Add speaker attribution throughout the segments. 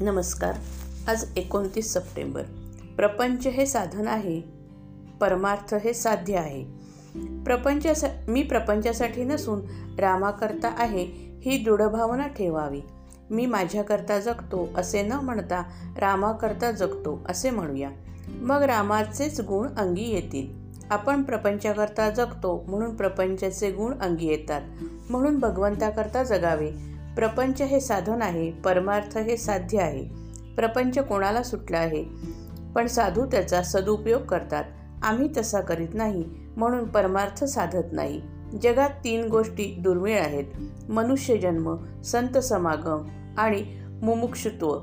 Speaker 1: नमस्कार. आज एकोणतीस सप्टेंबर. प्रपंच हे साधन आहे. परमार्थ हे साध्य आहे. प्रपंचा मी प्रपंचासाठी नसून रामाकरता आहे ही दृढभावना ठेवावी. मी माझ्याकरता जगतो असे न म्हणता रामाकरता जगतो असे म्हणूया. मग रामाचेच गुण अंगी येतील. आपण प्रपंचाकरता जगतो म्हणून प्रपंचाचे गुण अंगी येतात. म्हणून भगवंताकरता जगावे. प्रपंच हे साधन आहे परमार्थ हे साध्य आहे. प्रपंच कोणाला सुटला आहे? पण साधू त्याचा सदुपयोग करतात. आम्ही तसा करीत नाही म्हणून परमार्थ साधत नाही. जगात तीन गोष्टी दुर्मिळ आहेत. मनुष्यजन्म संत समागम आणि मुमुक्षुत्व.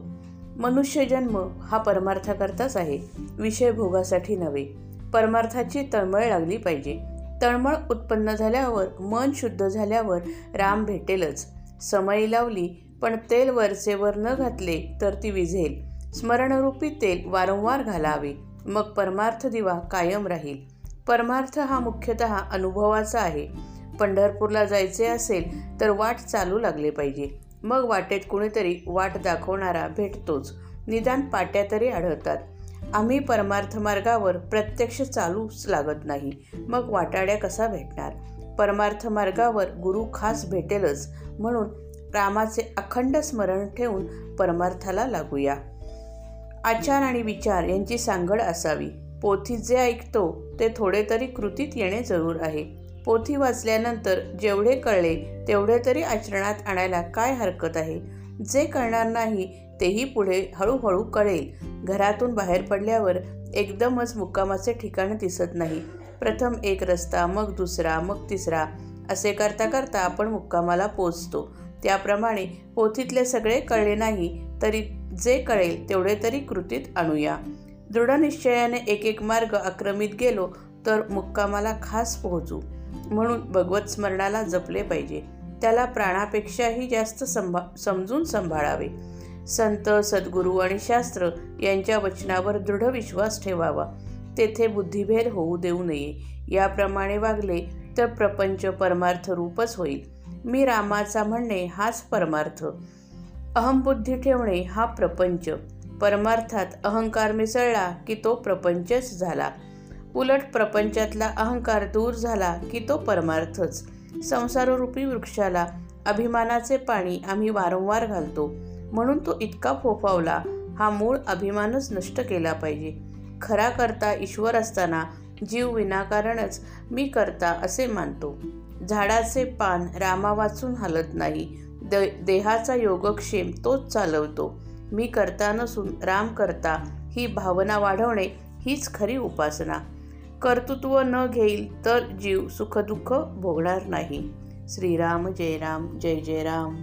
Speaker 1: मनुष्यजन्म हा परमार्थाकरताच आहे विषय भोगासाठी नव्हे. परमार्थाची तळमळ लागली पाहिजे. तळमळ उत्पन्न झाल्यावर मन शुद्ध झाल्यावर राम भेटेलच. समई लावली पण तेल वरचेवर न घातले तर ती विझेल. स्मरणरूपी तेल वारंवार घालावे. मग परमार्थ दिवा कायम राहील. परमार्थ हा मुख्यतः अनुभवाचा आहे. पंढरपूरला जायचे असेल तर वाट चालू लागले पाहिजे. मग वाटेत कुणीतरी वाट दाखवणारा भेटतोच. निदान पाट्या तरी आढळतात. आम्ही परमार्थ मार्गावर प्रत्यक्ष चालूच लागत नाही. मग वाटाड्या कसा भेटणार? परमार्थ मार्गावर गुरु खास भेटेलच म्हणून रामाचे अखंड स्मरण ठेवून परमार्थाला लागूया. आचार आणि विचार यांची सांगड असावी. पोथी जे ऐकतो ते थोडे तरी कृतीत येणे जरूर आहे. पोथी वाचल्यानंतर जेवढे कळले तेवढे तरी आचरणात आणायला काय हरकत आहे? जे कळणार नाही तेही पुढे हळूहळू कळेल. घरातून बाहेर पडल्यावर एकदमच मुक्कामाचे ठिकाण दिसत नाही. प्रथम एक रस्ता मग दुसरा मग तिसरा असे करता करता आपण मुक्कामाला पोचतो. त्याप्रमाणे पोथीतले सगळे कळले नाही तरी जे कळेल तेवढे तरी कृतीत आणूया. दृढनिश्चयाने एक एक मार्ग आक्रमित गेलो तर मुक्कामाला खास पोहोचू. म्हणून भगवत स्मरणाला जपले पाहिजे. त्याला प्राणापेक्षाही जास्त संभा समजून सांभाळावे. संत सद्गुरू आणि शास्त्र यांच्या वचनावर दृढ विश्वास ठेवावा. तेथे बुद्धिभेद होऊ देऊ नये. याप्रमाणे वागले तर प्रपंच परमार्थ रूपच होईल. मी रामाचा म्हणणे हाच परमार्थ. अहमबुद्धी ठेवणे हा प्रपंच. परमार्थात अहंकार मिसळला की तो प्रपंचच झाला. उलट प्रपंचातला अहंकार दूर झाला की तो परमार्थच. संसाररूपी वृक्षाला अभिमानाचे पाणी आम्ही वारंवार घालतो. म्हणून तो इतका फोफावला हा मूळ अभिमानच नष्ट केला पाहिजे. खरा करता ईश्वर असताना जीव विनाकारणच मी करता असे मानतो. झाडाचे पान रामा वाचून हलत नाही. द देहाचा योगक्षेम तोच चालवतो. मी करता नसून राम करता ही भावना वाढवणे हीच खरी उपासना. कर्तृत्व न घेईल तर जीव सुखदुःख भोगणार नाही. श्रीराम जय राम जय जय राम.